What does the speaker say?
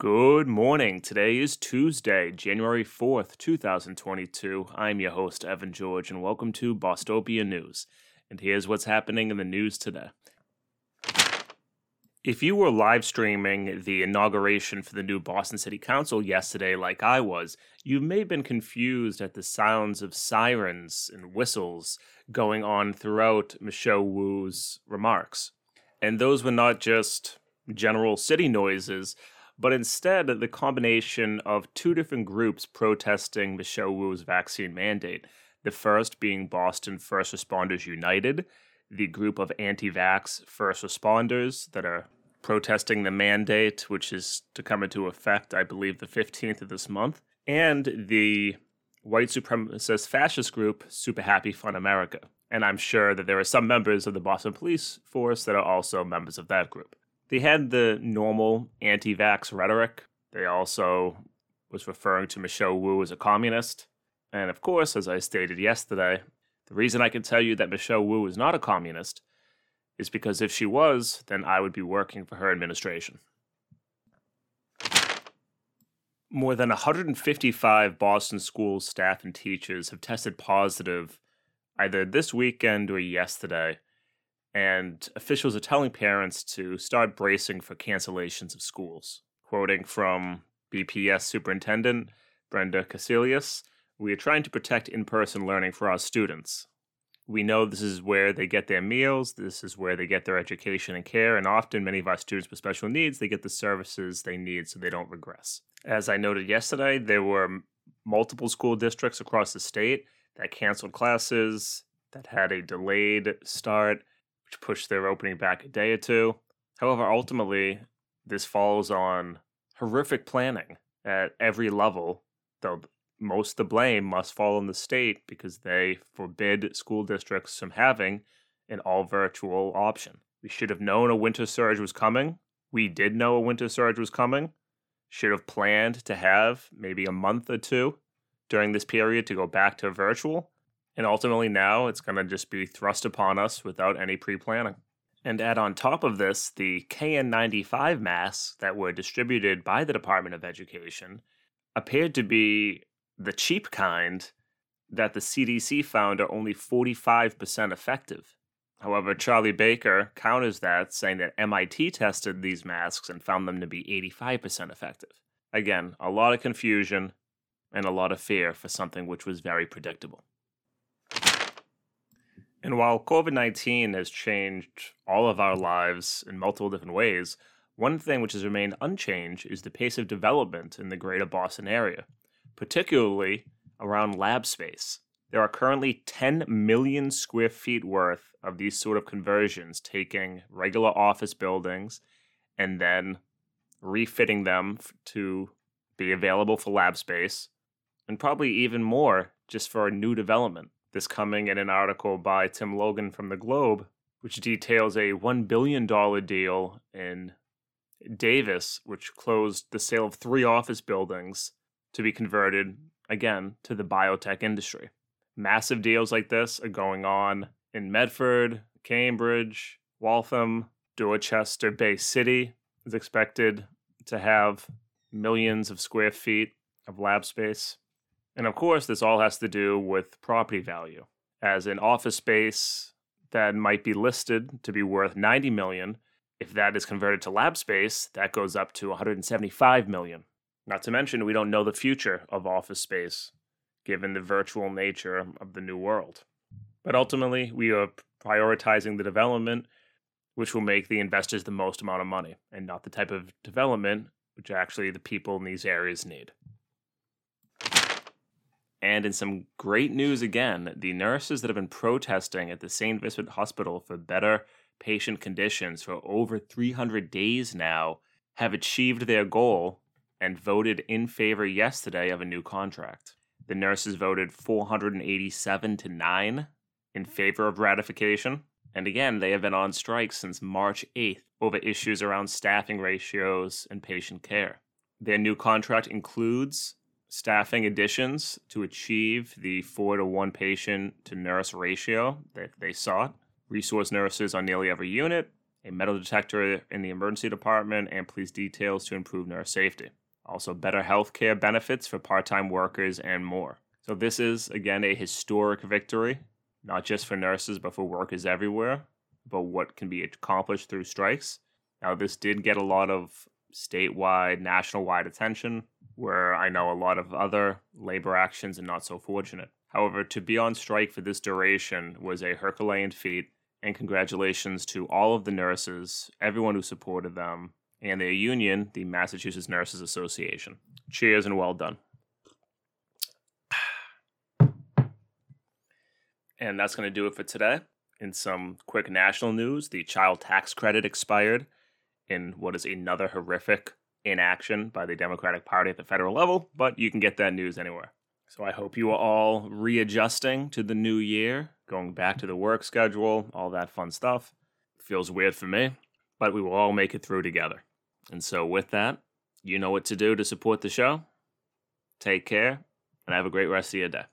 Good morning. Today is Tuesday, January 4th, 2022. I'm your host, Evan George, and welcome to Bostopia News. And here's what's happening in the news today. If you were live streaming the inauguration for the new Boston City Council yesterday, like I was, you may have been confused at the sounds of sirens and whistles going on throughout Michelle Wu's remarks. And those were not just general city noises, but instead the combination of two different groups protesting Michelle Wu's vaccine mandate. The first being Boston First Responders United, the group of anti vax first responders that are protesting the mandate, which is to come into effect, I believe, the 15th of this month, and the white supremacist fascist group, Super Happy Fun America. And I'm sure that there are some members of the Boston Police Force that are also members of that group. They had the normal anti vax rhetoric. They also was referring to Michelle Wu as a communist. And of course, as I stated yesterday, the reason I can tell you that Michelle Wu is not a communist is because if she was, then I would be working for her administration. More than 155 Boston school staff and teachers have tested positive either this weekend or yesterday, and officials are telling parents to start bracing for cancellations of schools. Quoting from BPS Superintendent Brenda Cassellius, we are trying to protect in person learning for our students. We know this is where they get their meals, this is where they get their education and care, and often many of our students with special needs, they get the services they need so they don't regress. As I noted yesterday, there were multiple school districts across the state that canceled classes, that had a delayed start, which pushed their opening back a day or two. However, ultimately, this falls on horrific planning at every level, though most the blame must fall on the state because they forbid school districts from having an all virtual option. We should have known a winter surge was coming. We did know a winter surge was coming. Should have planned to have maybe a month or two during this period to go back to virtual. And ultimately, now it's going to just be thrust upon us without any pre planning. And add on top of this the KN95 masks that were distributed by the Department of Education appeared to be the cheap kind that the CDC found are only 45% effective. However, Charlie Baker counters that, saying that MIT tested these masks and found them to be 85% effective. Again, a lot of confusion and a lot of fear for something which was very predictable. And while COVID 19 has changed all of our lives in multiple different ways, one thing which has remained unchanged is the pace of development in the greater Boston area particularly around lab space. There are currently 10 million square feet worth of these sort of conversions, taking regular office buildings and then refitting them to be available for lab space, and probably even more just for a new development. This coming in an article by Tim Logan from the Globe, which details a $1 billion deal in Davis, which closed the sale of three office buildings to be converted again to the biotech industry. Massive deals like this are going on in Medford, Cambridge, Waltham, Dorchester Bay City is expected to have millions of square feet of lab space. And of course, this all has to do with property value. As an office space that might be listed to be worth 90 million, if that is converted to lab space, that goes up to 175 million. Not to mention, we don't know the future of office space, given the virtual nature of the new world. But ultimately, we are prioritizing the development which will make the investors the most amount of money, and not the type of development which actually the people in these areas need. And in some great news again, the nurses that have been protesting at the St. Vincent Hospital for better patient conditions for over 300 days now have achieved their goal and voted in favor yesterday of a new contract. The nurses voted 487 to 9 in favor of ratification. And again, they have been on strike since March 8th over issues around staffing ratios and patient care. Their new contract includes staffing additions to achieve the 4 to 1 patient to nurse ratio that they sought, resource nurses on nearly every unit, a metal detector in the emergency department, and police details to improve nurse safety. Also, better health care benefits for part time workers and more. So, this is, again, a historic victory, not just for nurses, but for workers everywhere, but what can be accomplished through strikes. Now, this did get a lot of statewide, national wide attention, where I know a lot of other labor actions are not so fortunate. However, to be on strike for this duration was a Herculean feat, and congratulations to all of the nurses, everyone who supported them, and their union, the Massachusetts Nurses Association. Cheers and well done. And that's going to do it for today. In some quick national news, the child tax credit expired in what is another horrific inaction by the Democratic Party at the federal level, but you can get that news anywhere. So I hope you are all readjusting to the new year, going back to the work schedule, all that fun stuff. Feels weird for me, but we will all make it through together. And so, with that, you know what to do to support the show. Take care and have a great rest of your day.